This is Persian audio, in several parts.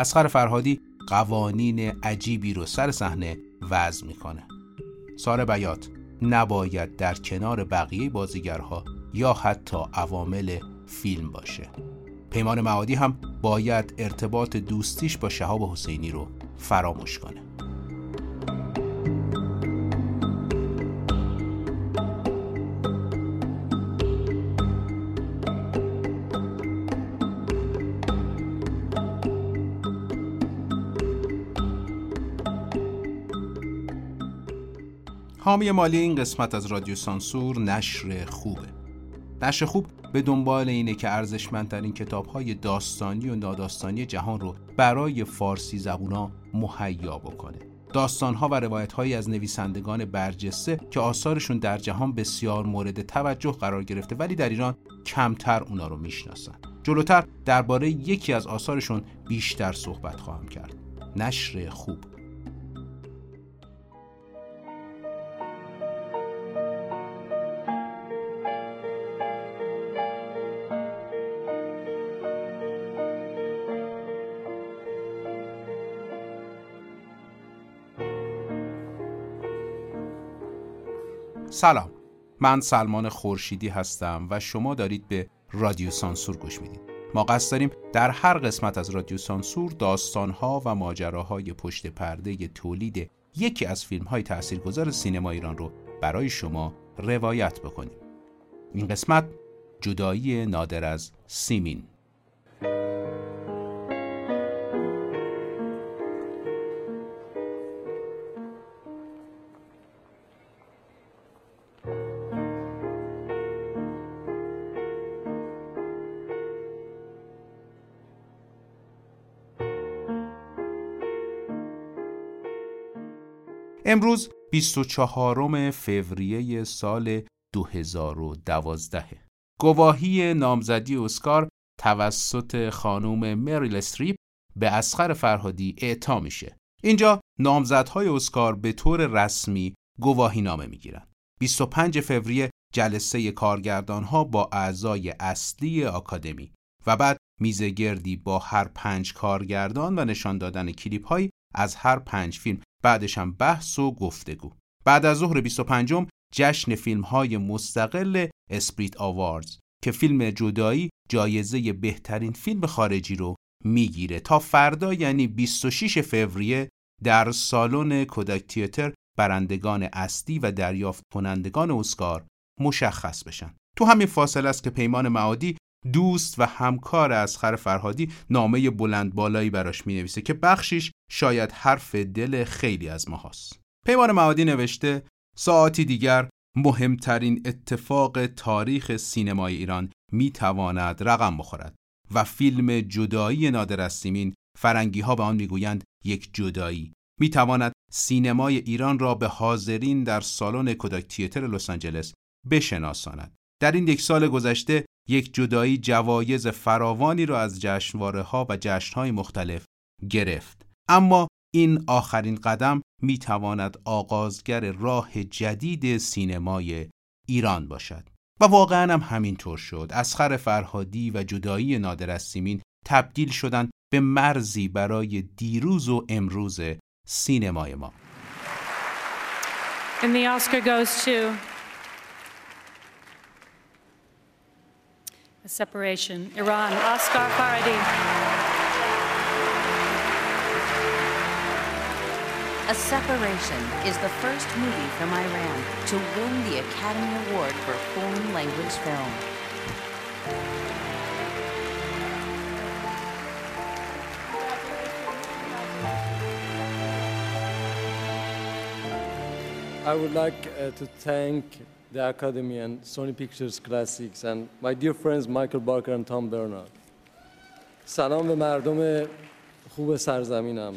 اسخر فرهادی قوانین عجیبی رو سر صحنه وضع می‌کنه. ساره بیات نباید در کنار بقیه بازیگرها یا حتی عوامل فیلم باشه. پیمان معادی هم باید ارتباط دوستیش با شهاب حسینی رو فراموش کنه. حامی مالی این قسمت از رادیو سانسور نشر خوبه. نشر خوب به دنبال اینه که ارزشمندترین کتابهای داستانی و ناداستانی جهان رو برای فارسی زبونا مهیا بکنه. داستانها و روایتهایی از نویسندگان برجسته که آثارشون در جهان بسیار مورد توجه قرار گرفته ولی در ایران کمتر اونا رو می‌شناسن. جلوتر درباره یکی از آثارشون بیشتر صحبت خواهم کرد. نشر خوب. سلام. من سلمان خورشیدی هستم و شما دارید به رادیو سانسور گوش می‌دید. ما قصد داریم در هر قسمت از رادیو سانسور داستانها و ماجراهای پشت پرده تولید یکی از فیلم های تاثیرگذار سینما ایران رو برای شما روایت بکنیم. این قسمت جدایی نادر از سیمین. امروز 24 فوریه سال 2012 گواهی نامزدی اسکار توسط خانم مریل استریپ به اسخر فرهادی اعطا میشه. اینجا نامزدهای اسکار به طور رسمی گواهی نامه می‌گیرن 25 فوریه جلسه کارگردان ها با اعضای اصلی آکادمی و بعد میزه گردی با هر پنج کارگردان و نشان دادن کلیپ های از هر پنج فیلم. بعدش هم بحث و گفتگو. بعد از ظهر 25 جشن فیلم های مستقل اسپریت آواردز که فیلم جدایی جایزه بهترین فیلم خارجی رو می‌گیره. تا فردا یعنی 26 فوریه در سالن کودک تیاتر برندگان اصلی و دریافت کنندگان اسکار مشخص بشن. تو همین فاصله است که پیمان معادی دوست و همکار اسخر فرهادی نامه بلند بالایی براش می نویسه که بخشیش شاید حرف دل خیلی از ما هست. پیمان معادی نوشته ساعتی دیگر مهمترین اتفاق تاریخ سینمای ایران می تواند رقم بخورد و فیلم جدایی نادر سیمین فرنگی ها به آن می‌گویند یک جدایی. می تواند سینمای ایران را به حاضرین در سالن کودک تیاتر لس آنجلس بشناساند. در این یک سال گذشته یک جدایی جوایز فراوانی را از جشنواره ها و جشن های مختلف گرفت. اما این آخرین قدم می تواند آغازگر راه جدید سینمای ایران باشد. و واقعا هم همینطور شد. اسخر فرهادی و جدایی نادر سیمین تبدیل شدند به مرزی برای دیروز و امروز سینمای ما. And the Oscar goes to A Separation, Iran, Oscar Faradi. A Separation is the first movie from Iran to win the Academy Award for Foreign Language Film. I would like uh, to thank the Academy and Sony Pictures Classics and my dear friends Michael Barker and Tom Bernard. سلام به مردم خوب سرزمینم.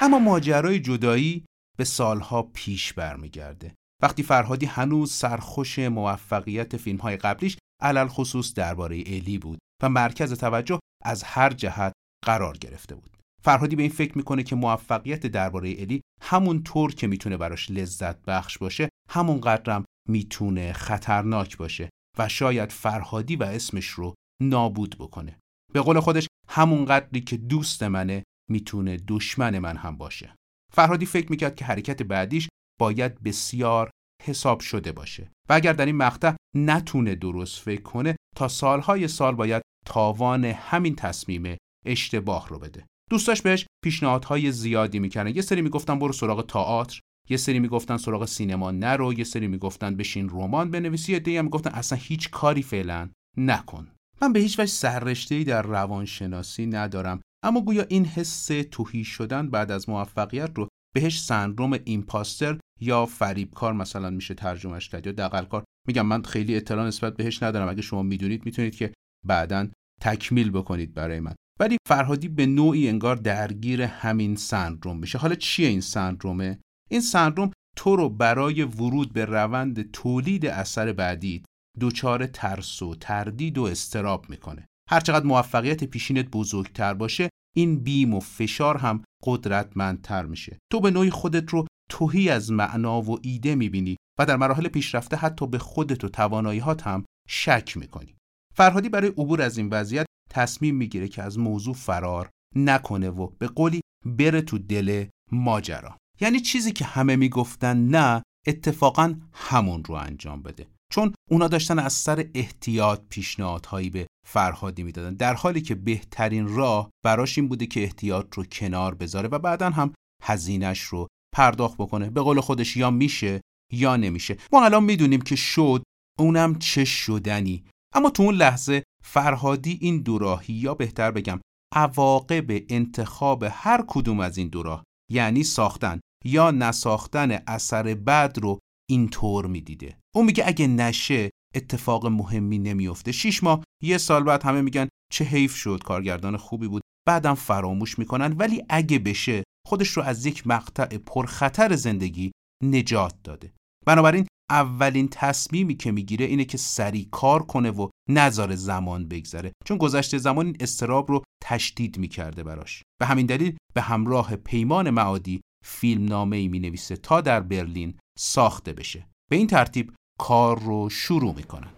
اما ماجرای جدایی به سالها پیش برمیگرده. وقتی فرهادی هنوز سرخوش موفقیت فیلم های قبلیش علل خصوص درباره الی بود و مرکز توجه از هر جهت قرار گرفته بود. فرهادی به این فکر می‌کنه که موفقیت درباره الی همون طور که می‌تونه براش لذت بخش باشه همون قدرم می‌تونه خطرناک باشه و شاید فرهادی و اسمش رو نابود بکنه. به قول خودش همون قدری که دوست منه می‌تونه دشمن من هم باشه. فرهادی فکر می‌کرد که حرکت بعدیش باید بسیار حساب شده باشه و اگر در این مقطع نتونه درست فکر کنه تا سالهای سال باید تاوان همین تصمیم اشتباه رو بده. دوستاش بهش پیشنهادهای زیادی می‌کردن. یه سری می‌گفتن برو سراغ تئاتر یه سری می‌گفتن سراغ سینما نرو یه سری می‌گفتن بشین رمان بنویسی یه دیگه می‌گفتن اصلا هیچ کاری فعلا نکن. من به هیچ وجه سررشته‌ای در روانشناسی ندارم. اما گویا این حس توهی شدن بعد از موفقیت رو بهش سندروم ایمپاستر یا فریبکار مثلا میشه ترجمهش کرد یا دقلکار میگم من خیلی اطلاع نسبت بهش ندارم. اگه شما می‌دونید می‌تونید که بعدا تکمیل بکنید برای من. ولی فرهادی به نوعی انگار درگیر همین سندروم میشه. حالا چیه این سندرومه؟ این سندروم تو رو برای ورود به روند تولید اثر بعدی دچار ترس و تردید و استراب می‌کنه. هرچقدر موفقیت پیشینت بزرگتر باشه این بیم و فشار هم قدرتمندتر میشه. تو به نوعی خودت رو توهی از معنا و ایده می‌بینی و در مراحل پیشرفته حتی به خودت و تواناییهات هم شک می‌کنی. فرهادی برای عبور از این وضعیت تصمیم می‌گیره که از موضوع فرار نکنه و به قولی بره تو دل ماجرا. یعنی چیزی که همه می‌گفتن نه اتفاقا همون رو انجام بده. چون اونا داشتن از سر احتیاط پیشنهادهایی به فرهادی می‌دادن. در حالی که بهترین راه براش این بوده که احتیاط رو کنار بذاره و بعدا هم هزینش رو پرداخت بکنه. به قول خودش یا میشه یا نمیشه. ما الان می‌دونیم که شد اونم چه شدنی. اما تو اون لحظه فرهادی این دوراهی یا بهتر بگم عواقب انتخاب هر کدوم از این دوراه یعنی ساختن یا نساختن اثر بد رو اینطور می‌دیده. اون میگه اگه نشه اتفاق مهمی نمیفته شیش ماه یه سال بعد همه میگن چه حیف شد کارگردان خوبی بود. بعدم فراموش می‌کنن. ولی اگه بشه خودش رو از یک مقطع پرخطر زندگی نجات داده. بنابراین اولین تصمیمی که می‌گیره اینه که سریع کار کنه و نظر زمان بگذره. چون گذشته زمان این استراب رو تشدید می‌کرده براش. به همین دلیل به همراه پیمان معادی فیلم نامه ای می نویسه تا در برلین ساخته بشه. به این ترتیب کار رو شروع می‌کنن.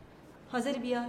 حاضری بیای؟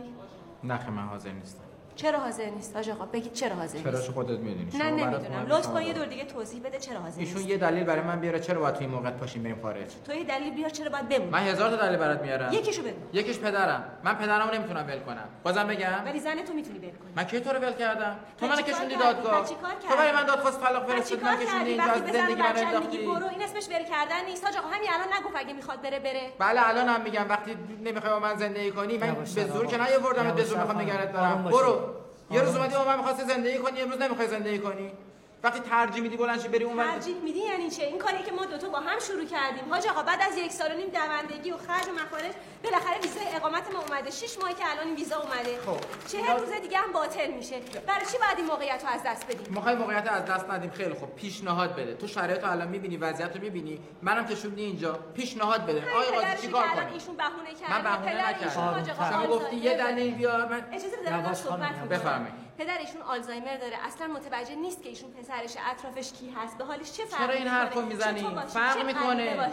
نه من حاضر نیستم. چرا حاضر نیست؟ آج آقا بگید چرا حاضر چرا نیست؟ خودت می‌دونی نه نمی‌دونم. لطف کن یه دور دیگه توضیح بده چرا حاضر ایشون نیست. یه دلیل برای من بیاره چرا باید توی این موقع پاشیم بریم خارج؟ تو یه دلیل بیار چرا باید بمونی؟ من هزار تا دلیل برات میارم. یکیشو بگو. یکیش پدرم. من پدرمو نمی‌تونم ول کنم. بازم بگم. ولی زن تو می‌تونی ول کنی. من کی تو رو ول کردم؟ تو من منو کشوندی؟ دادگاه. تو برای؟ من دادخواست طلاق فرستادی من کشوندی اینجا از به زندگی من انداختی. برو این اسمش ول کردن نیست. آج آقا همین الان نگفت اگه می‌خواد بره بره. بله الان هم میگم. وقتی نمی‌خوای با من زندگی کنی من به زور. که نیاوردم به یواش زور تر می‌خوام آروم دارم. برو. یه روز آروم اومدی با من می‌خواستی زندگی کنی امروز نمی‌خوای زندگی کنی. وقتی ترجیح میدی بلند شی بری اون ور- ترجیح میدی یعنی چه این کاری که ما دوتا با هم شروع کردیم. حاج آقا بعد از یک سال و نیم دوندگی و خرج و مخارج بالاخره ویزای اقامت ما اومده. شش ماهی که الان این ویزا اومده. خب. چهل روز دیگه هم باطل میشه. برای چی بعد این موقعیت رو از دست بدیم؟ می‌خوای موقعیت از دست ندیم. خیلی خوب. پیشنهاد بده. تو شرایط رو الان می‌بینی وضعیت رو می‌بینی. منم که شدی اینجا. پیشنهاد بده. قاضی پدرشی چیکار کنیم ایشون بهونه کرد من بهونه نکردم. آقا شما گفتی یه. دلیل بیار من اجازه بده من صحبت کنم. بفرمایید. پدر ایشون آلزایمر داره. اصلا متوجه نیست که ایشون پسرش اطرافش کی هست. به حالش چه فرقی چرا این؟ حرفو چه می‌زنی؟ فرق چه می‌کنه.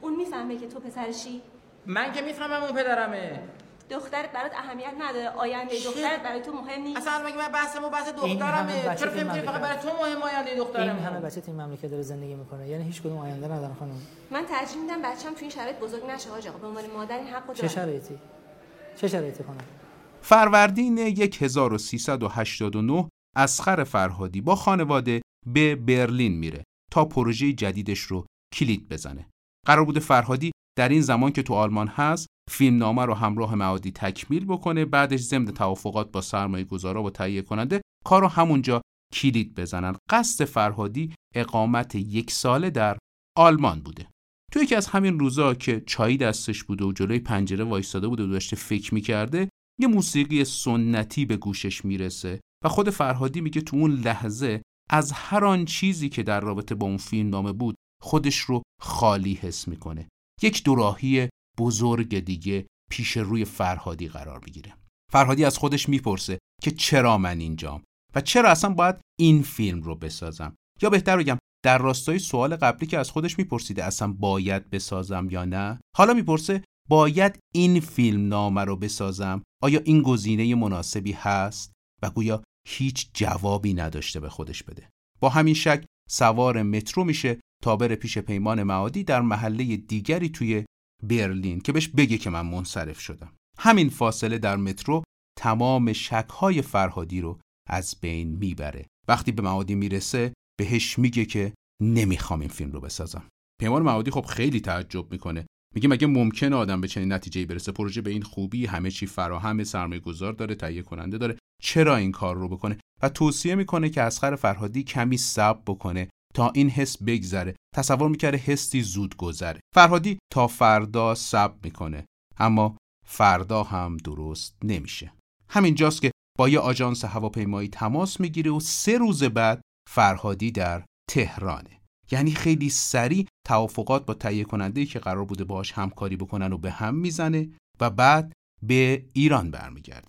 اون می‌فهمه که تو پسرشی من که می‌فهمم اون پدرمه. دخترت برات اهمیت نداره. آینده چه؟ دخترت برای تو مهم نیست. اصلا مگه من بحثمو بحث دخترمه؟ چرا فکر می‌کنی فقط برای. تو مهم آینده این همه دخترمه بچه این مملکت داره زندگی می‌کنه. یعنی هیچ کدوم آینده ندارن خانم. من ترجیح میدم بچه‌م تو این شرایط بزرگ نشه حاج آقا به عنوان مادر این حقو چه دارم. شرایطی؟ چه شرایطی خانم؟ فروردین 1389 اسخر فرهادی با خانواده به برلین میره تا پروژه جدیدش رو کلید بزنه. قرار بوده فرهادی در این زمان که تو آلمان هست فیلمنامه رو همراه معادی تکمیل بکنه بعدش ضمن توافقات با سرمایه گذارا و تهیه کننده کار رو همونجا کلید بزنن قصد فرهادی اقامت یک ساله در آلمان بوده تو یکی از همین روزا که چایی دستش بوده و جلوی پنجره وایستاده بوده و داشته فکر می‌کرده یه موسیقی سنتی به گوشش می‌رسه و خود فرهادی میگه تو اون لحظه از هر آن چیزی که در رابطه با اون فیلم نامه بود خودش رو خالی حس می‌کنه. یک دوراهی بزرگ دیگه پیش روی فرهادی قرار می‌گیره. فرهادی از خودش می‌پرسه که چرا من اینجام و چرا اصلا باید این فیلم رو بسازم؟ یا بهتر بگم در راستای سوال قبلی که از خودش میپرسیده اصلا باید بسازم یا نه حالا می‌پرسه باید این فیلم نامه رو بسازم؟ آیا این گزینه مناسبی هست؟ و گویا هیچ جوابی نداشته به خودش بده. با همین شک سوار مترو میشه تا بره پیش پیمان معادی در محله دیگری توی برلین که بهش بگه که من منصرف شدم. همین فاصله در مترو تمام شکهای فرهادی رو از بین می‌بره. وقتی به معادی می‌رسه بهش میگه که نمی‌خوام این فیلم رو بسازم. پیمان معادی خب خیلی تعجب می‌کنه. میگه مگه ممکنه آدم به چنین نتیجه برسه؟ پروژه به این خوبی همه چی فراهم سرمایه گذار داره تهیه کننده داره. چرا این کار رو بکنه؟ و توصیه می‌کنه که اسخر فرهادی کمی صبر بکنه تا این حس بگذره. تصور می‌کرده حسی زود گذره. فرهادی تا فردا صبر می‌کنه اما فردا هم درست نمیشه. همینجاست که با یه آژانس هواپیمایی تماس می‌گیره و سه روز بعد فرهادی در تهرانه. یعنی خیلی سریع توافقات با تهیه کننده که قرار بوده باش همکاری بکنن و به هم می‌زنه و بعد به ایران برمیگرده.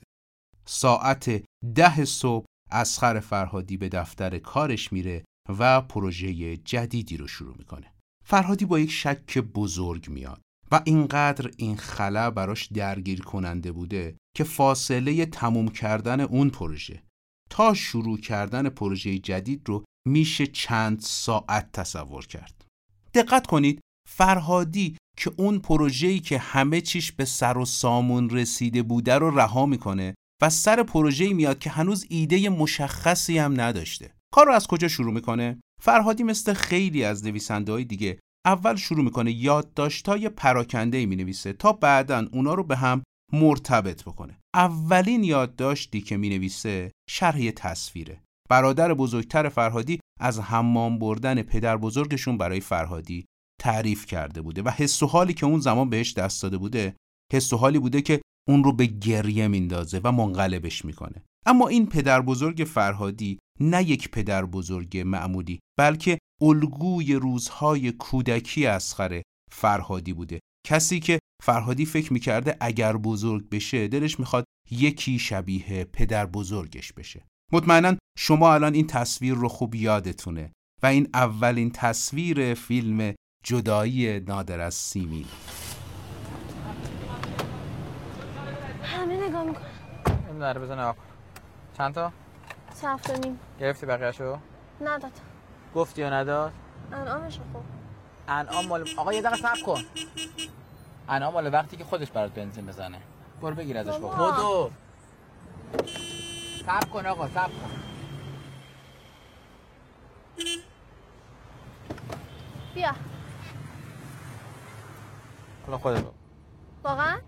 ساعت ده صبح اسخر فرهادی به دفتر کارش میره و پروژه جدیدی رو شروع می‌کنه. فرهادی با یک شک بزرگ میاد و اینقدر این خلا براش درگیر کننده بوده که فاصله تموم کردن اون پروژه تا شروع کردن پروژه جدید رو میشه چند ساعت تصور کرد. دقت کنید فرهادی که اون پروژه‌ای که همه چیش به سر و سامون رسیده بوده رو رها می‌کنه و سر پروژه‌ای میاد که هنوز ایده مشخصی هم نداشته. کار رو از کجا شروع می‌کنه؟ فرهادی مثل خیلی از نویسنده دیگه اول شروع می‌کنه یادداشت‌های پراکنده می نویسه تا بعدا اونا رو به هم مرتبط بکنه. اولین یادداشتی که می نویسه شرح تصویره. برادر بزرگتر فرهادی از حمام بردن پدر بزرگشون برای فرهادی تعریف کرده بوده و حس و حالی که اون زمان بهش دست داده بوده حس و حالی بوده که اون رو به گریه میندازه و منقلبش می‌کنه. اما این پدر بزرگ فرهادی نه یک پدر بزرگ معمولی بلکه الگوی روزهای کودکی اسخر فرهادی بوده. کسی که فرهادی فکر می‌کرده اگر بزرگ بشه دلش می‌خواد یکی شبیه پدر بزرگش بشه. مطمئنا شما الان این تصویر رو خوب یادتونه و این اولین تصویر فیلم جدایی نادر از سیمین همه نگاه می‌کنن. این داره بزن آقا چند تا؟ هفت و نیم. گرفتی بقیهشو؟ نداد گفتی یا نداد؟ انعامش خوب. انعام مال آقا یه دقیقه صبر کن. انعام مال وقتی که خودش برات بنزین بزنه. برو بگیر ازش. بابا. بابا. بدو صبر کن آقا صبر کن. بیا. حالا خودت. واقعا؟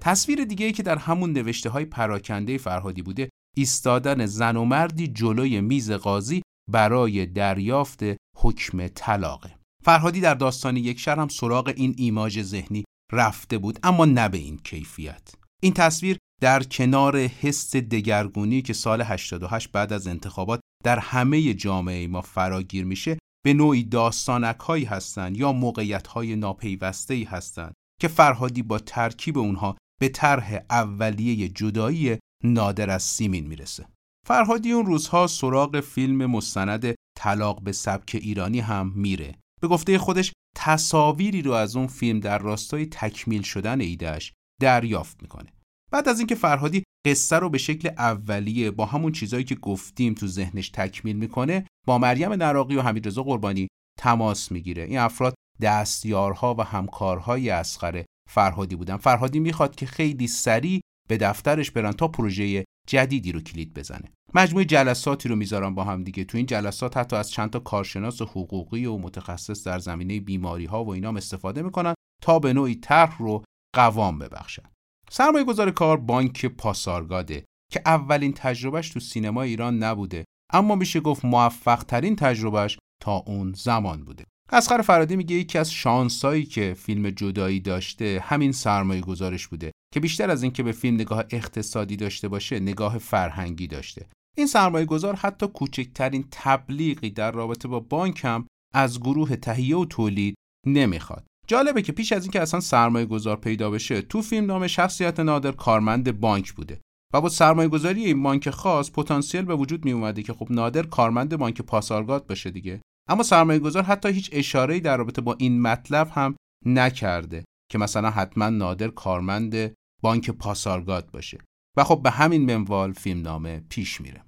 تصویر دیگه ای که در همون نوشته های پراکنده فرهادی بوده ایستادن زن و مردی جلوی میز قاضی برای دریافت حکم طلاقه. فرهادی در داستان یک شهر هم سراغ این ایماژ ذهنی رفته بود اما نه به این کیفیت. این تصویر در کنار حس دگرگونی که سال 88 بعد از انتخابات در همه جامعه ما فراگیر میشه به نوعی داستانک هایی هستند یا موقعیت های ناپیوسته ای هستند که فرهادی با ترکیب اونها به طرح اولیه جدایی نادر از سیمین می‌رسه. فرهادی اون روزها سراغ فیلم مستند طلاق به سبک ایرانی هم میره. به گفته خودش تصاویری رو از اون فیلم در راستای تکمیل شدن ایدهش دریافت می‌کنه. بعد از اینکه فرهادی قصه رو به شکل اولیه با همون چیزایی که گفتیم تو ذهنش تکمیل می‌کنه با مریم نراقی و حمیدرضا قربانی تماس می‌گیره. این افراد دستیارها و همکارهای اسخر فرهادی بودن. فرهادی می‌خواد که خیلی سریع به دفترش برن تا پروژه جدیدی رو کلید بزنه. مجموعه جلساتی رو می‌ذارن با هم دیگه. تو این جلسات حتی از چند تا کارشناس حقوقی و متخصص در زمینه بیماری ها و اینام استفاده می‌کنن تا به نوعی طرح رو قوام ببخشن. سرمایه گذار کار بانک پاسارگاده که اولین تجربهش تو سینما ایران نبوده اما میشه گفت موفق ترین تجربهش تا اون زمان بوده. اسخر فرادی میگه یکی از شانسایی که فیلم جدایی داشته همین سرمایه گذارش بوده که بیشتر از اینکه به فیلم نگاه اقتصادی داشته باشه نگاه فرهنگی داشته. این سرمایه گذار حتی کوچکترین تبلیغی در رابطه با بانک هم از گروه تهیه و تولید نمی‌خواد. جالبه که پیش از اینکه اصلا سرمایه گذار پیدا بشه تو فیلم نام شخصیت نادر کارمند بانک بوده. و با سرمایه گذاری این بانک خاص پتانسیل به وجود می اومده که خب نادر کارمند بانک پاسارگاد باشه دیگه. اما سرمایه گذار حتی هیچ اشاره‌ای در رابطه با این مطلب هم نکرده که مثلا حتما نادر کارمند بانک پاسارگاد باشه. و خب به همین منوال فیلمنامه پیش میره.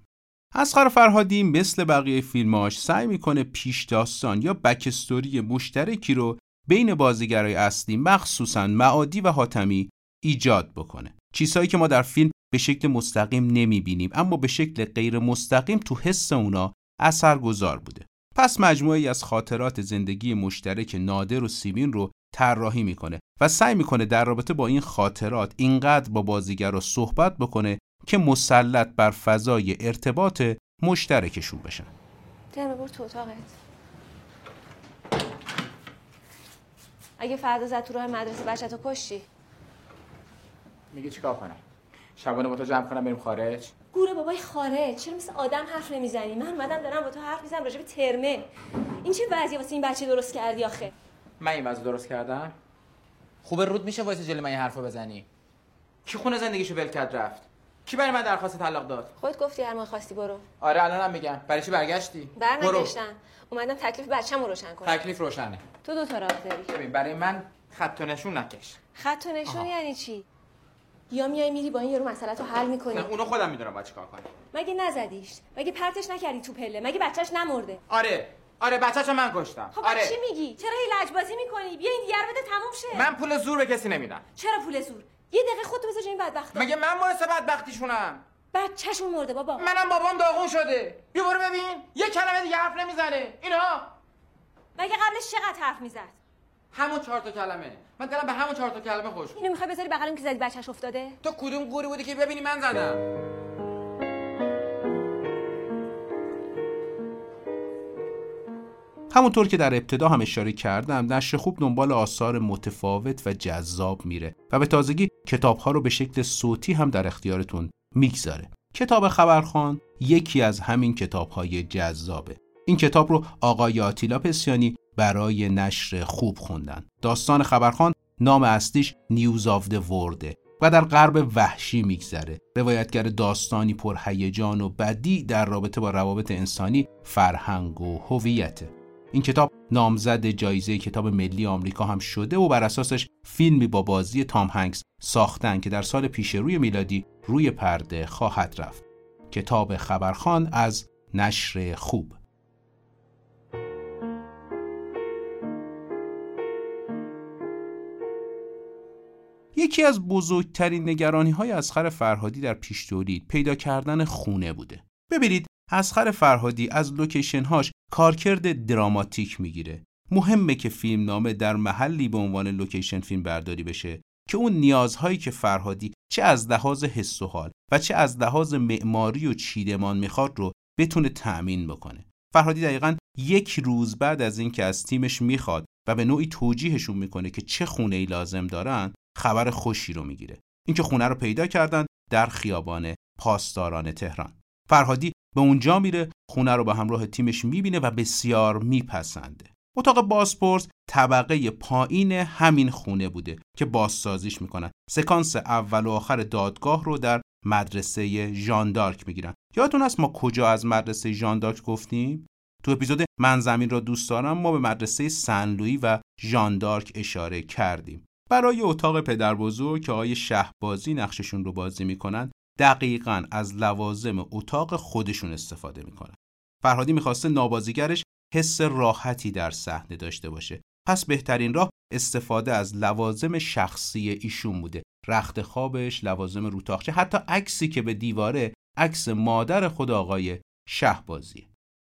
اسقر فرهادی مثل بقیه فیلماش سعی می‌کنه پیش داستان یا بکستوری مشترکی رو بین بازیگرای اصلی مخصوصا معادی و حاتمی ایجاد بکنه. چیزهایی که ما در فیلم به شکل مستقیم نمی‌بینیم اما به شکل غیر مستقیم تو حس اونا اثرگذار بوده. پس مجموعی از خاطرات زندگی مشترک نادر و سیمین رو طراحی می‌کنه و سعی می‌کنه در رابطه با این خاطرات اینقدر با بازیگر رو صحبت بکنه که مسلط بر فضای ارتباط مشترکشون بشن. برو تو اتاقت. اگه فردا زد تو راه مدرسه بچه تو کشتی؟ میگه چیکار کنم؟ شبانه با تو جمع کنم بریم خارج؟ گوره بابای خارج چرا مثل آدم حرف نمی‌زنی؟ من اومدم دارم با تو حرف می‌زنم راجع به ترمه. این چه وضعی واسه این بچه درست کردی آخه؟ من این وضع درست کردم؟ خوبه رود میشه واسه جلوی من این حرفو بزنی. کی خونه زندگیشو ول کرد رفت؟ کی برای من درخواست طلاق داد؟ خودت گفتی هر موقع خواستی برو. آره الانم میگم. برای چی برگشتی؟ برو. برنگشتم اومدم تکلیف بچه‌مو روشن کنم. تکلیف روشنه. تو دو تا راه داری. ببین برای من خط و نشون نکش. خط و نشون آها. یعنی چی؟ یا میای میری با این یارو مسئله تو حل می‌کنی؟ نه اونو خودم می‌دونم باید چیکار کنم. مگه نزدیش؟ مگه پرتش نکردی تو پله؟ مگه بچهش نمرده؟ آره. آره بچه‌شو من کشتم. خب آره. چی میگی؟ چرا هی لجبازی می‌کنی؟ بیا این دیگه رو بده تموم شه. من پول زور به کسی نمیدم. چرا پول زور؟ یه دقیقه خودتو بذار این بدبختا. مگه من باعث بدبختیشونم؟ بچه‌شون مرده بابا. منم بابام داغون شده. بیا برو ببین. یه کلمه دیگه حرف نمی‌زنه. اینا. مگه قبلش چقدر حرف می‌زد؟ همون چهار تا کلمه. من دلم به همون چهار تا کلمه خوش. اینو می‌خوای بذاری بغل اون که زدی بچهش افتاده؟ تو کدوم قوری بودی که ببینی من زدم؟ همونطور که در ابتدا هم اشاره کردم نشر خوب دنبال آثار متفاوت و جذاب میره و به تازگی کتابها رو به شکل صوتی هم در اختیارتون می‌گذاره. کتاب خبرخان یکی از همین کتابهای جذابه. این کتاب رو آقای آتیلا پسیانی برای نشر خوب خوندن. داستان خبرخان نام اصلیش نیوز آف د ورده و در غرب وحشی میگذره. روایتگر داستانی پرهیجان و بدی در رابطه با روابط انسانی فرهنگ و هویته. این کتاب نامزد جایزه کتاب ملی آمریکا هم شده و بر اساسش فیلمی با بازی تام هنگس ساختن که در سال پیش روی میلادی روی پرده خواهد رفت. کتاب خبرخوان از نشر خوب. یکی از بزرگترین نگرانی های اصغر فرهادی در پیش تولید پیدا کردن خونه بوده. ببینید اصغر فرهادی از لوکیشن هاش کارکرد دراماتیک می‌گیره. مهمه که فیلم نامه در محلی به عنوان لوکیشن فیلم برداری بشه که اون نیازهایی که فرهادی چه از لحاظ حس و حال و چه از لحاظ معماری و چیدمان می‌خواد رو بتونه تأمین بکنه. فرهادی دقیقا یک روز بعد از اینکه از تیمش می‌خواد و به نوعی توجیهشون می‌کنه که چه خونه ای لازم دارن خبر خوشی رو می‌گیره. اینکه خونه رو پیدا کردن در خیابان پاسداران تهران. فرهادی به اونجا میره خونه رو به همراه تیمش می‌بینه و بسیار میپسنده. اتاق بازپرس طبقه پایین همین خونه بوده که بازسازیش می‌کنن. سکانس اول و آخر دادگاه رو در مدرسه ژاندارک می‌گیرن. یادتون هست ما کجا از مدرسه ژاندارک گفتیم؟ تو اپیزود من زمین را دوست دارم ما به مدرسه سنلوی و ژاندارک اشاره کردیم. برای اتاق پدر بزرگ که آقای شهبازی نقششون رو بازی می‌کنن دقیقا از لوازم اتاق خودشون استفاده می‌کنن. فرهادی می‌خواسته نابازیگرش حس راحتی در صحنه داشته باشه. پس بهترین راه استفاده از لوازم شخصی ایشون بوده. رخت خوابش لوازم روتاخچه حتی عکسی که به دیواره عکس مادر خود آقای شهبازی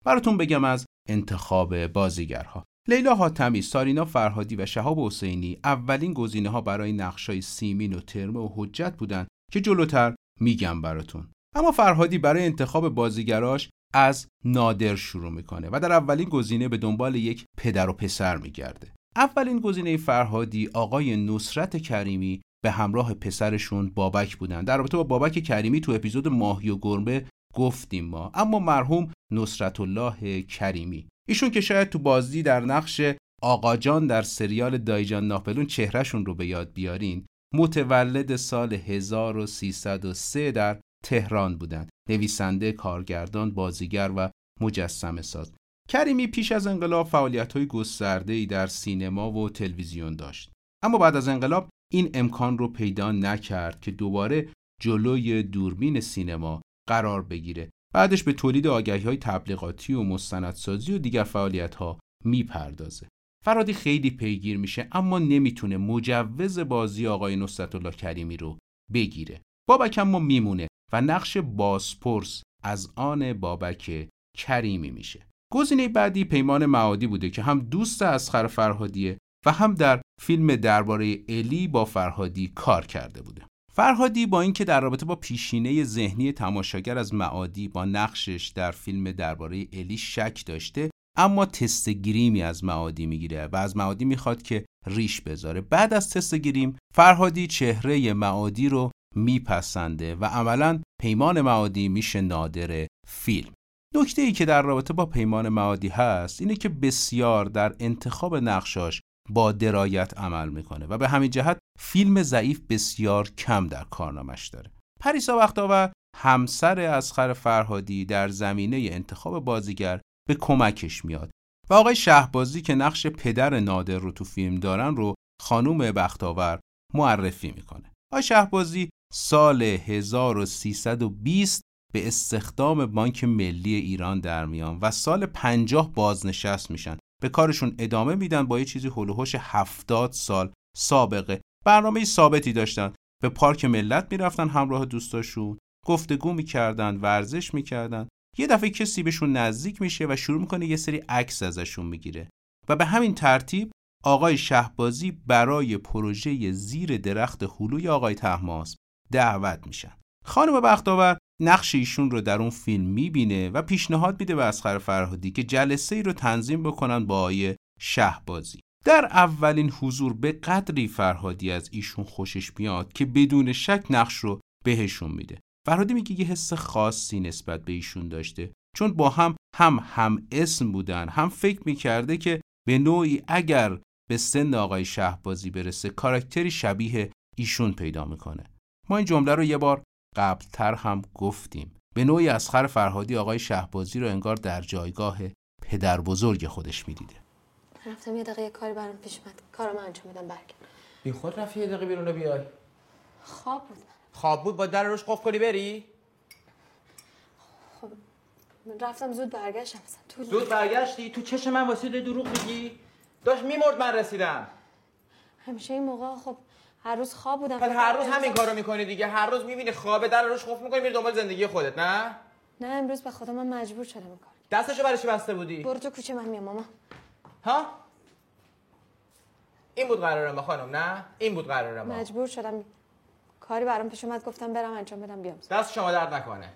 براتون بگم از انتخاب بازیگرها. لیلا حاتمی، سارینا فرهادی و شهاب حسینی اولین گزینه ها برای نقشای سیمین و ترمه و حجت بودن که جلوتر میگم براتون. اما فرهادی برای انتخاب بازیگراش از نادر شروع می‌کنه و در اولین گزینه به دنبال یک پدر و پسر میگرده. اولین گزینه فرهادی آقای نصرت کریمی به همراه پسرشون بابک بودن. در رابطه با بابک کریمی تو اپیزود ماهی و گربه گفتیم ما. اما مرحوم نصرت الله کریمی. ایشون که شاید تو بازی در نقش آقاجان در سریال دایجان ناپلون چهرهشون رو به یاد بیارین متولد سال 1303 در تهران بودند. نویسنده کارگردان بازیگر و مجسمه ساز. کریمی پیش از انقلاب فعالیت های گسترده ای در سینما و تلویزیون داشت. اما بعد از انقلاب این امکان رو پیدا نکرد که دوباره جلوی دوربین سینما قرار بگیره. بعدش به تولید آگهی های تبلیغاتی و مستندسازی و دیگر فعالیت ها می‌پردازه. فرادی خیلی پیگیر میشه اما نمی‌تونه مجوز بازی آقای نصرت الله کریمی رو بگیره. بابک اما میمونه و نقش بازپرس از آن بابک کریمی میشه. گزینه بعدی پیمان معادی بوده که هم دوست اسخر فرهادیه و هم در فیلم درباره الی با فرهادی کار کرده بوده. فرهادی با اینکه در رابطه با پیشینه ذهنی تماشاگر از معادی با نقشش در فیلم درباره الی شک داشته اما تست گریمی از معادی می‌گیره و از معادی می‌خواد که ریش بذاره. بعد از تست گریم فرهادی چهره معادی رو میپسنده و عملا پیمان معادی میشه نادر فیلم. نکته ای که در رابطه با پیمان معادی هست اینه که بسیار در انتخاب نقشاش با درایت عمل می‌کنه و به همین جهت فیلم ضعیف بسیار کم در کارنامش داره. پریسا وقتاور همسر اسخر فرهادی در زمینه انتخاب بازیگر به کمکش میاد. و آقای شهبازی که نقش پدر نادر رو تو فیلم دارن رو خانوم بختاور معرفی می‌کنه. آقای شهبازی سال 1320 به استخدام بانک ملی ایران در میان و سال 50 بازنشست میشن. به کارشون ادامه میدن با یه چیزی هلوهوش 70 سال سابقه. برنامه ثابتی داشتن. به پارک ملت می‌رفتن همراه دوستاشون. گفتگو می‌کردن ورزش می‌کردن. یه دفعه کسی بهشون نزدیک میشه و شروع می‌کنه یه سری عکس ازشون می‌گیره. و به همین ترتیب آقای شهبازی برای پروژه زیر درخت هلوی آقای تحماس دعوت میشن. خانم بختاور نقش ایشون رو در اون فیلم می‌بینه و پیشنهاد میده به اسخر فرهادی که جلسه ای رو تنظیم بکنن با آقای شهبازی. در اولین حضور به قدری فرهادی از ایشون خوشش میاد که بدون شک نقش رو بهشون میده. فرهادی میگه یه حس خاصی نسبت به ایشون داشته. چون با هم هم هم اسم بودن هم فکر می‌کرده که به نوعی اگر به سن آقای شهبازی برسه کاراکتری شبیه ایشون پیدا می‌کنه. ما این جمله رو یه بار قبلتر هم گفتیم. به نوعی اسخر فرهادی آقای شهبازی رو انگار در جایگاه پدر بزرگ خودش می‌دیده. رفتم یه دقیقه کاری برام پیش اومد. کارم انجام میدم برگرد. بی خود رفتی یه دقیقه بیرون رو بیای. خواب بود خواب بود با در روش قفل کنی بری؟ خب رفتم زود برگشتم مثلا زود برگشتی؟ تو چش من واسه دروغ میگی؟ داشت میمرد من رسیدم. همیشه این موقع خب هر روز خواب بودم. بعد هر روز همین کارو می‌کنی دیگه. هر روز می‌بینی خوابه در روش قفل می‌کنی میری دنبال زندگی خودت نه؟ نه امروز به خدا من مجبور شدم این کار دستشو برای چی بسته بودی؟ برو تو کوچه من میام ماما. ها؟ این بود قرار ما خانم نه؟ این بود قرار ما مجبور شدم کاری برام پیش اومد گفتم برم انجام بدم بیام. دست شما درد نکنه.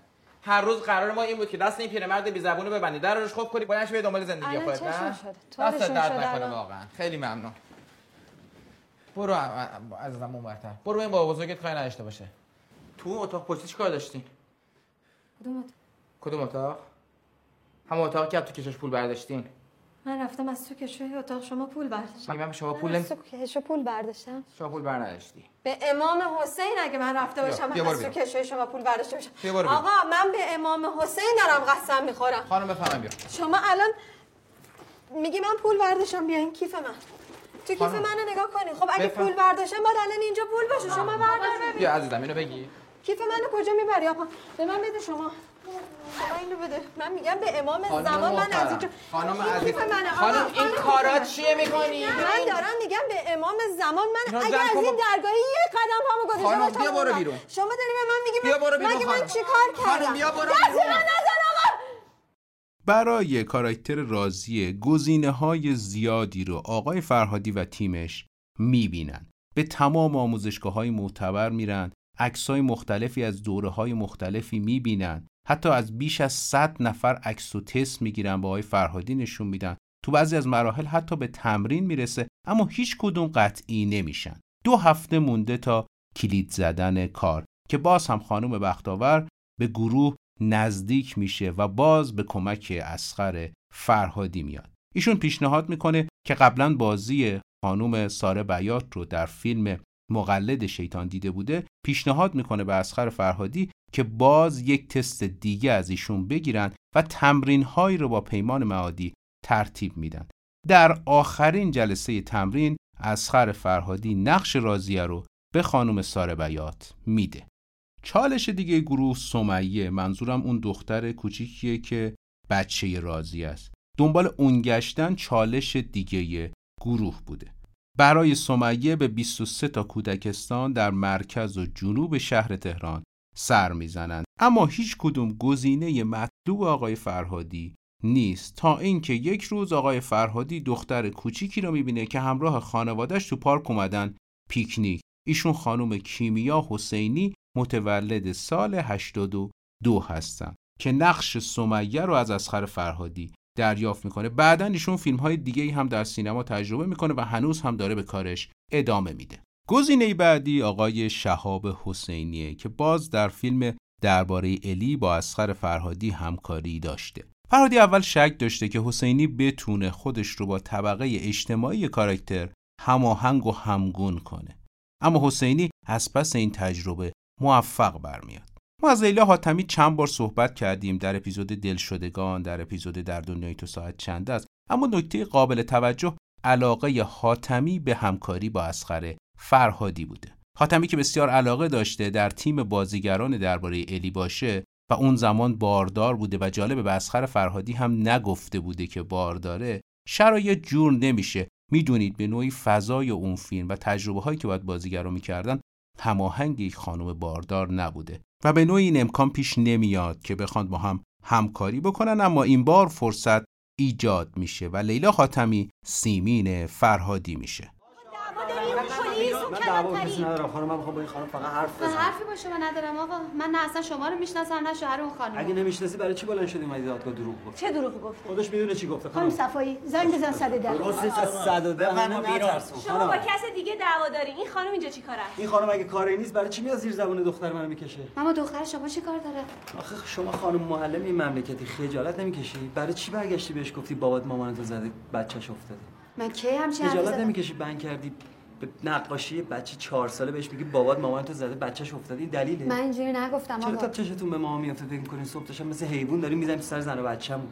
هر روز قرار ما این بود که دست این پیرمرد بی زبونو ببندی. در روش خوب کنی بلنش به دنبال زندگی خودت نه. دست درد نکنه. واقعا. خیلی ممنون. برو عزیزم اون برتر برو این بابا بزرگت کاری نداشته باشه. تو اون اتاق پشتی چی کار داشتی؟ کدوم اتاق؟ کدوم اتاق؟ همون اتاقی که تو کشش پول برداشتین. من رفتم از تو کشوی اتاق شما پول برداشتم. به شما من پول از. تو کشو پول برداشتم. شما پول بر نداشتی به امام حسین اگه من رفته باشم از تو. کشوی شما پول برداشته باشم. آقا من به امام حسین دارم قسم می‌خورم. خانم بفهمم بیا. شما الان میگی من پول برداشتم بیا این کیف من. تو کیف خانم. منو نگاه کنی. خب اگه بفهم. پول برداشتم باید الان اینجا پول باشه. شما بردار ببین. بیا عزیزم اینو بگی. کیف منو کجا می‌بری آقا؟ به من بده شما. شما اینو بده من میگم به امام خانم زمان من از. اینجا خانم عزیز خانم این خانم کارات محترم. چیه می‌کنی من دارم میگم به امام زمان من جمع از این درگاهی یه قدم همو گذاشته خانم، بیا برو اونور. بیرون. شما داری به من میگی بیا برو بیرون، مگه خانم. من چیکار خانم، کردم بیا برو بیرون. برای کاراکتر راضیه گزینه های زیادی رو آقای فرهادی و تیمش می‌بینن به تمام آموزشگاه های معتبر میرن عکس های مختلفی از دوره های مختلفی می‌بینن حتی از بیش از 100 نفر عکس و تست می‌گیرن با آقای فرهادی نشون میدن. تو بعضی از مراحل حتی به تمرین می‌رسه اما هیچ کدوم قطعی نمیشن. دو هفته مونده تا کلید زدن کار که باز هم خانم بختاور به گروه نزدیک میشه و باز به کمک اسخر فرهادی میاد. ایشون پیشنهاد می‌کنه که قبلا بازی خانم ساره بیات رو در فیلم مقلد شیطان دیده بوده پیشنهاد می‌کنه به اسخر فرهادی که باز یک تست دیگه از ایشون بگیرن و تمرین هایی رو با پیمان معادی ترتیب میدن. در آخرین جلسه تمرین اسخر فرهادی نقش راضیه رو به خانم ساره بیات میده. چالش دیگه گروه سمیه منظورم اون دختر کوچیکیه که بچه رازی است. دنبال اون گشتن چالش دیگه گروه بوده. برای سمیه به 23 تا کودکستان در مرکز و جنوب شهر تهران سر می‌زنند. اما هیچ کدوم گزینه مطلوب آقای فرهادی نیست. تا اینکه یک روز آقای فرهادی دختر کوچیکی رو می‌بینه که همراه خانوادهش تو پارک اومدن پیکنیک. ایشون خانم کیمیا حسینی متولد سال 82 هستن که نقش سمیه رو از اسخر فرهادی دریافت می‌کنه. بعدا ایشون فیلم های دیگه هم در سینما تجربه می‌کنه و هنوز هم داره به کارش ادامه میده. گزینه بعدی آقای شهاب حسینیه که باز در فیلم درباره الی با اسخر فرهادی همکاری داشته. فرهادی اول شک داشته که حسینی بتونه خودش رو با طبقه اجتماعی کاراکتر هماهنگ و همگون کنه. اما حسینی از پس این تجربه موفق برمیاد. ما از لیلا حاتمی چند بار صحبت کردیم در اپیزود دلشدگان در اپیزود در دنیای تو ساعت چند است. اما نکته قابل توجه علاقه حاتمی به همکاری با اسخر فرهادی بوده. حاتمی که بسیار علاقه داشته در تیم بازیگران درباره الی باشه و اون زمان باردار بوده و جالب به اسخر فرهادی هم نگفته بوده که بارداره شرایط جور نمیشه. می‌دونید به نوعی فضای اون فیلم و تجربه هایی که باید بازیگرا می‌کردن هماهنگ یک خانم باردار نبوده. و به نوعی این امکان پیش نمیاد که بخوان با هم همکاری بکنن اما این بار فرصت ایجاد میشه و لیلا خاتمی سیمین فرهادی میشه. من دعوا کسی ندارم. خانم من می‌خوام با این خانم فقط حرف بزنم. حرفی با شما ندارم آقا. من نه اصلا شما رو می‌شناسم نه شوهر اون خانم. اگه نمی‌شناسی برای چی بلند شدی اومدی دادگاه دروغ گفت چه دروغی گفت خودش می‌دونه چی گفته. خانم صفایی زنگ بزن صد ده. درسته از صد و ده منو نترسون شما با کس دیگه دعوا دارین این خانم اینجا چیکاره این خانم اگه کاری نیست برای چی میاد زیر زبون دختر منو می‌کشه؟ ماما دختر شما چی کار داره؟ آخه شما خانم معلم این مملکتی خجالت نمی‌کشی؟ برای چی برگشتی بهش گفتی بابات مامانتو زده بچه‌ش افتاده؟ من کی همچین خجالت نمی‌کشی؟ بند کردی نقاشی بچه چهار ساله بهش میگی بابات مامان تو زده بچهش افتاده این دلیله. من اینجوری نگفتم چرا تا چشتون به مامان میافته فکر می‌کنین؟ صبح داشتم مثل حیوان داریم می‌زنیم سر زن و بچه‌مون.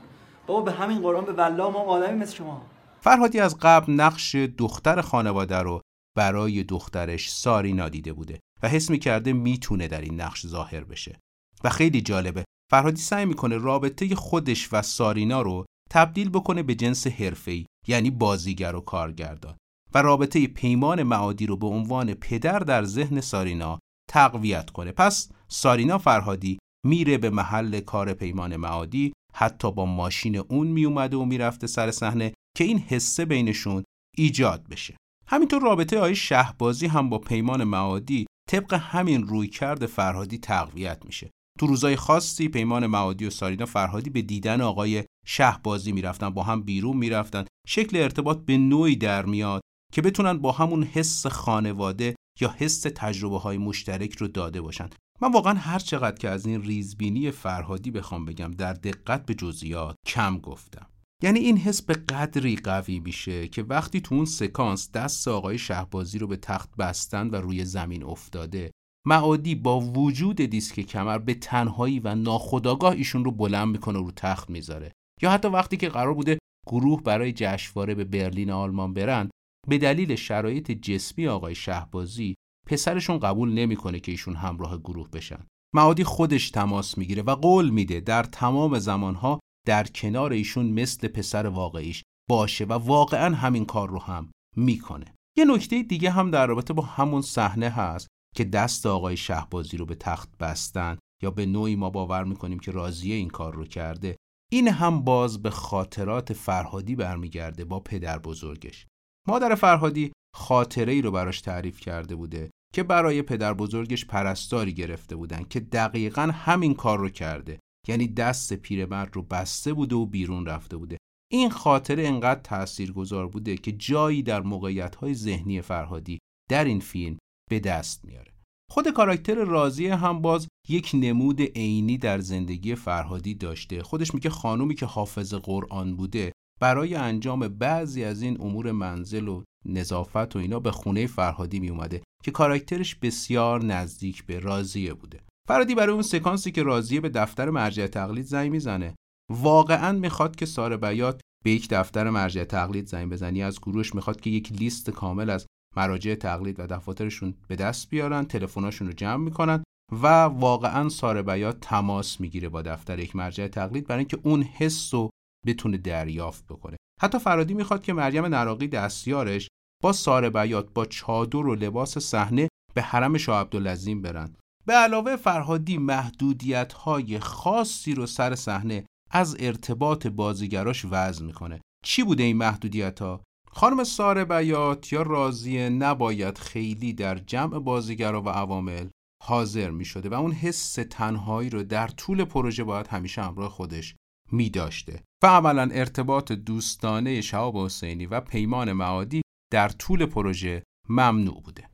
بابا به همین قرآن به والله ما آدمی مثل شما. فرهادی از قبل نقش دختر خانواده رو برای دخترش سارینا دیده بوده و حس می‌کرده می‌تونه در این نقش ظاهر بشه. و خیلی جالبه فرهادی سعی می‌کنه رابطه خودش و سارینا رو تبدیل بکنه به جنس حرفه‌ای یعنی بازیگر و کارگردان و رابطه پیمان معادی رو به عنوان پدر در ذهن سارینا تقویت کنه. پس سارینا فرهادی میره به محل کار پیمان معادی حتی با ماشین اون میومده و می‌رفته سر صحنه که این حسه بینشون ایجاد بشه. همینطور رابطه آقای شهبازی هم با پیمان معادی طبق همین رویکرد فرهادی تقویت میشه. تو روزای خاصی پیمان معادی و سارینا فرهادی به دیدن آقای شهبازی می‌رفتن با هم بیرون می‌رفتن. شکل ارتباط به نوعی در میاد. که بتونن با همون حس خانواده یا حس تجربه های مشترک رو داده باشن. من واقعا هر چقدر که از این ریزبینی فرهادی بخوام بگم در دقت به جزئیات کم گفتم. یعنی این حس به قدری قوی میشه که وقتی تو اون سکانس دست آقای شهبازی رو به تخت بستن و روی زمین افتاده معادی با وجود دیسک کمر به تنهایی و ناخداگاه ایشون رو بلند می‌کنه و رو تخت می‌ذاره. یا حتی وقتی که قرار بوده گروه برای جشنواره به برلین آلمان برن به دلیل شرایط جسمی آقای شهبازی پسرشون قبول نمی‌کنه که ایشون همراه گروه بشن. معادی خودش تماس می‌گیره و قول میده در تمام زمانها در کنار ایشون مثل پسر واقعیش باشه و واقعا همین کار رو هم می‌کنه. یه نکته دیگه هم در رابطه با همون صحنه هست که دست آقای شهبازی رو به تخت بستن یا به نوعی ما باور می‌کنیم که راضیه این کار رو کرده این هم باز به خاطرات فرهادی برمیگرده با پدر بزرگش مادر فرهادی خاطره ای رو براش تعریف کرده بوده که برای پدر بزرگش پرستاری گرفته بودن که دقیقا همین کار رو کرده. یعنی دست پیرمرد رو بسته بوده و بیرون رفته بوده. این خاطره انقدر تاثیرگذار بوده که جایی در موقعیت ذهنی فرهادی در این فیلم به دست میاره. خود کاراکتر راضیه هم باز یک نمود عینی در زندگی فرهادی داشته. خودش میگه خانومی که حافظ قرآن بوده برای انجام بعضی از این امور منزل و نظافت و اینا به خونه فرهادی می اومده که کاراکترش بسیار نزدیک به راضیه بوده. فرهادی برای اون سکانسی که راضیه به دفتر مرجع تقلید زنگ می‌زنه. واقعا می‌خواد که سار بیات به یک دفتر مرجع تقلید زنگ بزنی. از گروهش می‌خواد که یک لیست کامل از مراجع تقلید و دفاترشون به دست بیارن تلفناشون رو جمع می‌کنن و واقعا ساره بیات تماس می‌گیره با دفتر یک مرجع تقلید برای اینکه اون حس رو بتونه دریافت بکنه. حتی فرادی می‌خواد که مریم نراقی دستیارش با ساره بیات با چادر و لباس صحنه به حرم شاه عبدالعظیم برن به علاوه فرهادی محدودیت های خاصی رو سر صحنه از ارتباط بازیگراش وضع می‌کنه. چی بوده این محدودیت ها خانم ساره بیات یا راضیه نباید خیلی در جمع بازیگرا و عوامل حاضر می شده و اون حس تنهایی رو در طول پروژه باید همیشه همراه خودش می داشته و عملا ارتباط دوستانه شهاب حسینی و پیمان معادی در طول پروژه ممنوع بوده.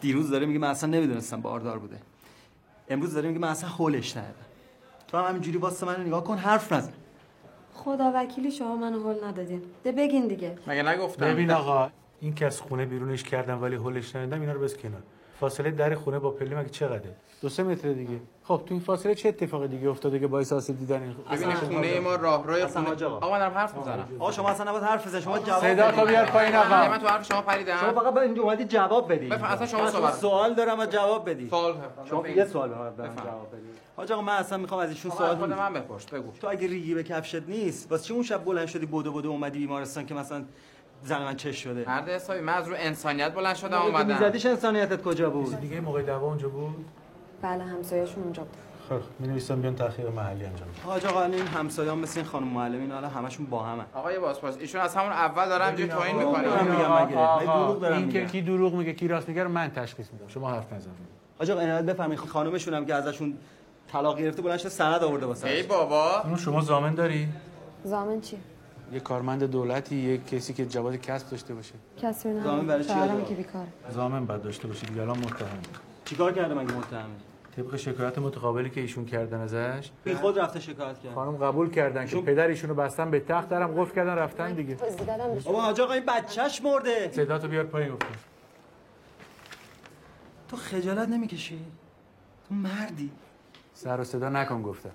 دیروز داره میگه من اصلا نمی‌دونستم باردار بوده. امروز داره میگه من اصلا هولش ندادم تو هم همینجوری واسه من نگاه کن حرف نزن. خدا وکیلی شما منو هول ندادین. ده بگین دیگه. مگه نگفتم؟ ببین آقا این که از خونه بیرونش کردم ولی هولش ندادم اینا رو بس کنار. فاصله در خونه با پله مگه چقدره؟ دو سه متر دیگه. خب تو این فاصله چه اتفاقی دیگه افتاده که باعث آسیب دیدن این ببین خونه ما راهروی خونه. حاج آقا. من دارم حرف می‌زنم. آقا شما اصلا نباید حرف بزنی شما جواب صدا بدید. تو بیار پایین آقا. من تو حرف شما پریدم. شما فقط باید اینجا اومدی جواب بدی. بفهم، اصلا شما من صحبت. سوال دارم و جواب بدی. سوال شما یه سوال فقط دارم جواب بدی. حاج آقا من اصلا می‌خوام از ایشون سوال خود من بپرس بگو. تو اگه ریگی به کفشت نیست واسه چه اون شب بلند شدی بدو بدو اومدی بیمارستان که مثلا زن من چش شده؟ مرد حسابی من از رو انسانیت بلند شدم اومدم. میزدیش انسانیتت کجا بود؟ دیگه موقع دعوا اونجا بود؟ بله همسایه‌شون اونجا بود. خب می نویسم بیان تحقیق محلی انجام بدن. حاج آقا این همسایه‌ها مثل این خانم معلمین حالا همشون با همن. آقا یه بازپرس ایشون از همون اول دارم اینجوری توهین می‌کنه میگم مگه. من دروغ دارم این که کی دروغ میگه کی راست میگه رو من تشخیص میدم. شما حرف نزنید. حاج آقا عنایت بفرمایید خانومشون هم که ازشون طلاق گرفته بلند شده سند آورده واسه ای بابا. اون شما زامن داری؟ زامن چی؟ یه کارمند دولتی یه کسی که جواز کسب داشته باشه. کسی نه زامن برای چی آقا؟ که بیکاره. زامن بعد داشته باشه دیگه الان متهم. چیکار کرده مگه متهم طبق شکایت متقابلی که ایشون کردن ازش بی خود رفته شکایت کرد. خانم قبول کردن که پدر ایشونو بستن به تخت درم قفل کردن رفتن دیگه. بابا حاج آقا این بچهش مرده. صدا تو بیار پایین گفتم تو خجالت نمی‌کشی؟ تو مردی. سر و صدا نکن گفتم.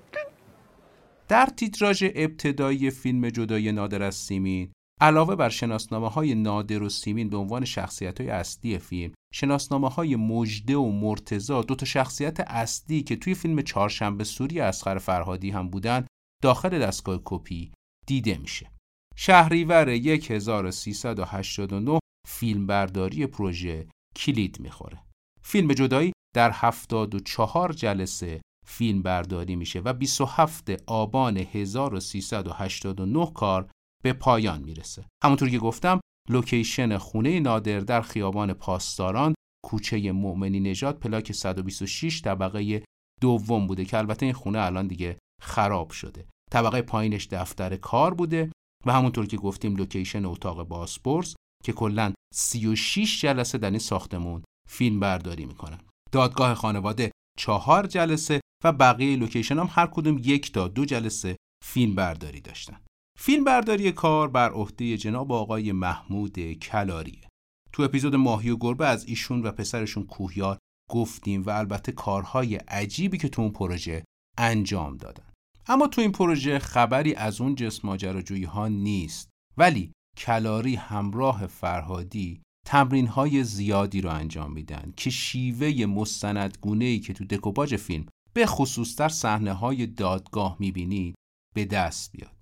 در تیتراژ ابتدایی فیلم جدای نادر از سیمین علاوه بر شناسنامه های نادر و سیمین به عنوان شخصیت های اصلی فیلم شناسنامه های مجده و مرتزا دو تا شخصیت اصلی که توی فیلم چهارشنبه سوری اسخر فرهادی هم بودن داخل دستگاه کپی دیده میشه. شهریور 1389 فیلمبرداری پروژه کلید می‌خوره. فیلم جدایی در 74 جلسه فیلم برداری میشه و 27 آبان 1389 کار به پایان می‌رسه. همونطور که گفتم لوکیشن خونه نادر در خیابان پاسداران کوچه مؤمنی نژاد پلاک 126 طبقه دوم بوده که البته این خونه الان دیگه خراب شده. طبقه پایینش دفتر کار بوده و همونطور که گفتیم لوکیشن اتاق بازپرس که کلا 36 جلسه در این ساختمون فیلم برداری می‌کنن. دادگاه خانواده چهار جلسه و بقیه لوکیشن هم هر کدوم یک تا دو جلسه فیلم برداری داشتن. فیلم برداری کار بر عهده جناب آقای محمود کلاریه. تو اپیزود ماهی و گربه از ایشون و پسرشون کوهیار گفتیم و البته کارهای عجیبی که تو اون پروژه انجام دادن. اما تو این پروژه خبری از اون جسم ماجراجویی ها نیست. ولی کلاری همراه فرهادی تمرین های زیادی رو انجام میدن که شیوه مستندگونه ای که تو دکوپاژ فیلم به خصوص در صحنه های دادگاه می‌بینید به دست بیاد.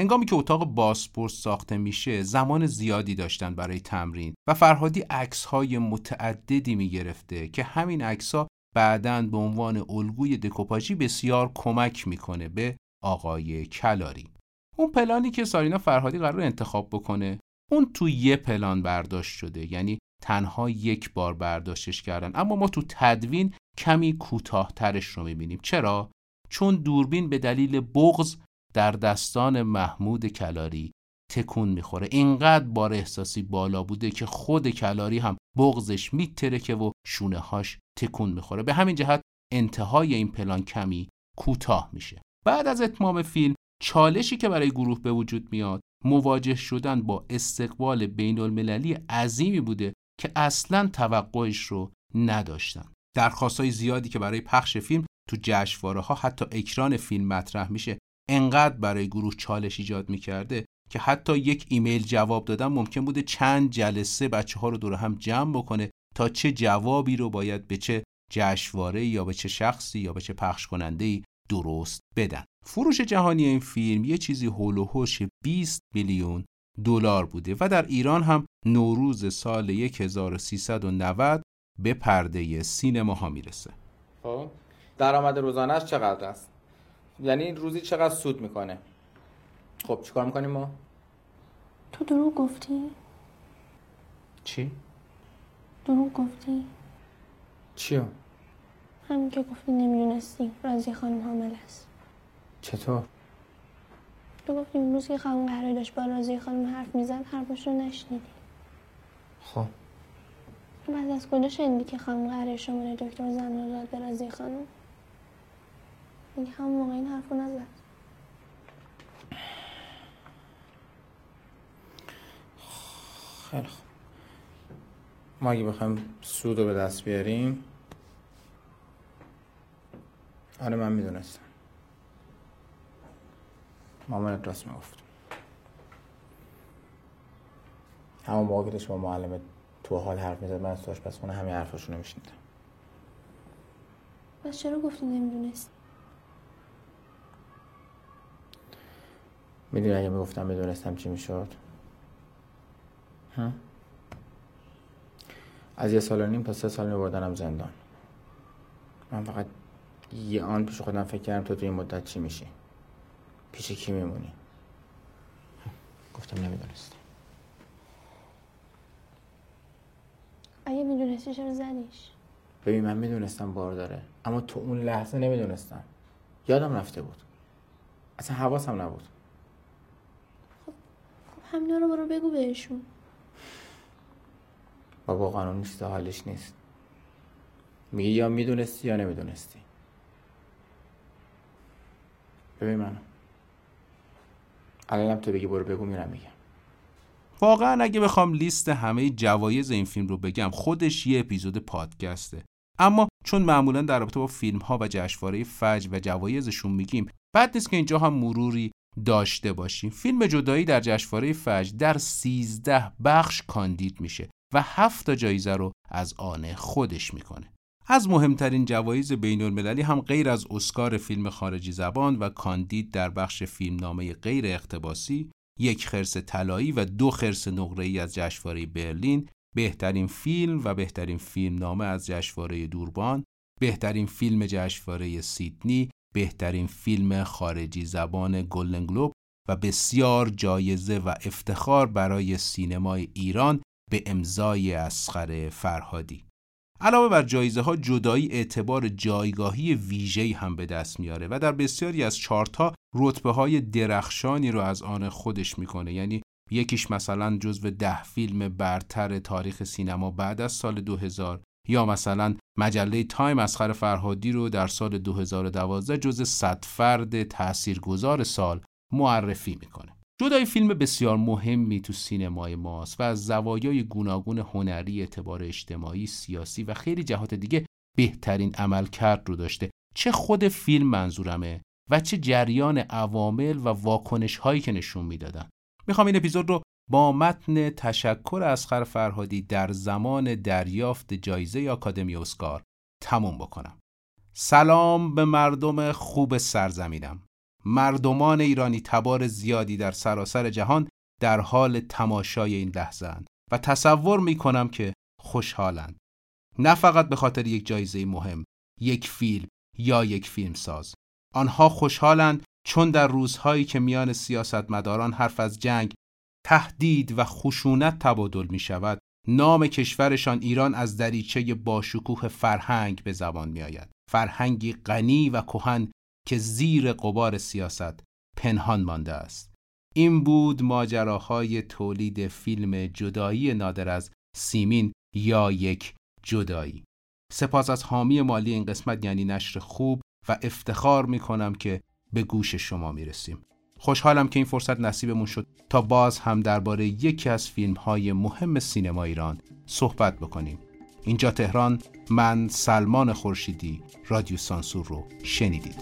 هنگامی که اتاق بازپرس ساخته میشه زمان زیادی داشتن برای تمرین و فرهادی عکس های متعددی می‌گرفته که همین عکس ها بعدا به عنوان الگوی دکوپاژی بسیار کمک می‌کنه به آقای کلاری. اون پلانی که سارینا فرهادی قرار انتخاب بکنه اون تو یه پلان برداشت شده یعنی تنها یک بار برداشتش کردن. اما ما تو تدوین کمی کوتاهترش رو می‌بینیم. چرا؟ چون دوربین به دلیل بغض در دستان محمود کلاری تکون می‌خوره. اینقدر بار احساسی بالا بوده که خود کلاری هم بغضش میترکه و شونه هاش تکون می‌خوره. به همین جهت انتهای این پلان کمی کوتاه میشه. بعد از اتمام فیلم چالشی که برای گروه به وجود میاد مواجه شدن با استقبال بین المللی عظیمی بوده که اصلا توقعش رو نداشتن. درخواستای زیادی که برای پخش فیلم تو جشنواره ها حتی اکران فیلم مطرح میشه. انقدر برای گروه چالش ایجاد می‌کرده که حتی یک ایمیل جواب دادن ممکن بوده چند جلسه بچه ها رو دور هم جمع بکنه تا چه جوابی رو باید به چه جشنواره یا به چه شخصی یا به چه پخش کننده درست بدن. فروش جهانی این فیلم یه چیزی هول و هوش 20 میلیون دلار بوده و در ایران هم نوروز سال 1390 به پرده سینما ها می‌رسه. خب درآمد روزانهش چقدر است؟ یعنی روزی چقدر سود می‌کنه؟ خب چیکار می‌کنیم ما؟ تو دروغ گفتی؟ چی؟ دروغ گفتی؟ چیو؟ همین که گفتی نمی‌دونستی. رازی خانم حامل است. چطور؟ تو گفتی اون روز که خانم قرار داشت با رازی خانم حرف می‌زد حرفش رو نشنیدی. خب. بعد از کجا شنیدی که خانم قرار شماره دکتر زن رو داد به رازی خانم میگه همون موقع این حرف رو نزد خیلی خوب. ما اگه بخوایم سود رو به دست بیاریم آره من می‌دونستم. مامانت راست می‌گفت. همون موقع که با معلم تو حال حرف می‌زد من از تو آشپزخونه همین حرفاشونو میشنیدم. بس چرا گفتی نمی‌دونستی؟ می‌دونی اگه می‌گفتم می‌دونستم چی می‌شد؟ از یه سال و نیم تا سه سال میبردنم زندان. من فقط یه آن پیش خودم فکر کردم تو توی این مدت چی میشی؟ پیش کی میمونی؟ گفتم نمی‌دونستم. اگه می‌دونستی چرا زدیش ببین من می‌دونستم بار داره اما تو اون لحظه نمی‌دونستم. یادم رفته بود. اصلا حواسم نبود. همینا رو برو بگو بهشون. بابا قانون نیست حالش نیست. میگه یا می‌دونستی یا نمی‌دونستی. ببین منو الانم تو بگی برو بگو میرم میگم. واقعا اگه بخوام لیست همه جوایز این فیلم رو بگم خودش یه اپیزود پادکسته. اما چون معمولا در رابطه با فیلم ها و جشنواره فجر و جوایزشون میگیم بعد نیست که اینجا هم مروری داشته باشیم. فیلم جدایی در جشنواره فجر در 13 بخش کاندید میشه و هفت تا جایزه رو از آن خودش می‌کنه. از مهمترین جوایز بین المللی هم غیر از اسکار فیلم خارجی زبان و کاندید در بخش فیلمنامه غیر اقتباسی یک خرس طلایی و دو خرس نقره‌ای از جشنواره برلین بهترین فیلم و بهترین فیلم نامه از جشنواره دوربان بهترین فیلم جشنواره سیدنی بهترین فیلم خارجی زبان گلدن گلوب و بسیار جایزه و افتخار برای سینمای ایران به امضای اسخر فرهادی. علاوه بر جایزه ها جدایی اعتبار جایگاهی ویژه‌ای هم به دست میاره و در بسیاری از چارتا رتبه های درخشانی رو از آن خودش می‌کنه. یعنی یکیش مثلا جزو ده فیلم برتر تاریخ سینما بعد از سال 2000 یا مثلا مجله تایم اسخر فرهادی رو در سال 2012 جز 100 فرد تاثیرگذار سال معرفی می‌کنه. جدای فیلم بسیار مهمی تو سینمای ماست و از زوایای گوناگون هنری اعتبار اجتماعی، سیاسی و خیلی جهات دیگه بهترین عملکرد رو داشته. چه خود فیلم منظورمه و چه جریان عوامل و واکنش هایی که نشون می‌دادن. می‌خوام این اپیزود رو با متن تشکر اسخر فرهادی در زمان دریافت جایزه آکادمی اسکار تموم بکنم سلام به مردم خوب سرزمینم مردمان ایرانی تبار زیادی در سراسر جهان در حال تماشای این لحظه و تصور می کنم که خوشحالند. نه فقط به خاطر یک جایزه مهم، یک فیلم یا یک فیلم ساز. آنها خوشحالند چون در روزهایی که میان سیاستمداران حرف از جنگ، تهدید و خشونت تبادل می شود، نام کشورشان ایران از دریچه باشکوه فرهنگ به زبان می آید. فرهنگی غنی و کهن که زیر قبار سیاست پنهان مانده است این بود ماجراهای تولید فیلم جدایی نادر از سیمین یا یک جدایی سپاس از حامی مالی این قسمت یعنی نشر خوب و افتخار می کنم که به گوش شما می رسیم. خوشحالم که این فرصت نصیبمون شد تا باز هم درباره یکی از فیلم های مهم سینما ایران صحبت بکنیم. اینجا تهران من سلمان خورشیدی رادیو سانسور رو شنیدید.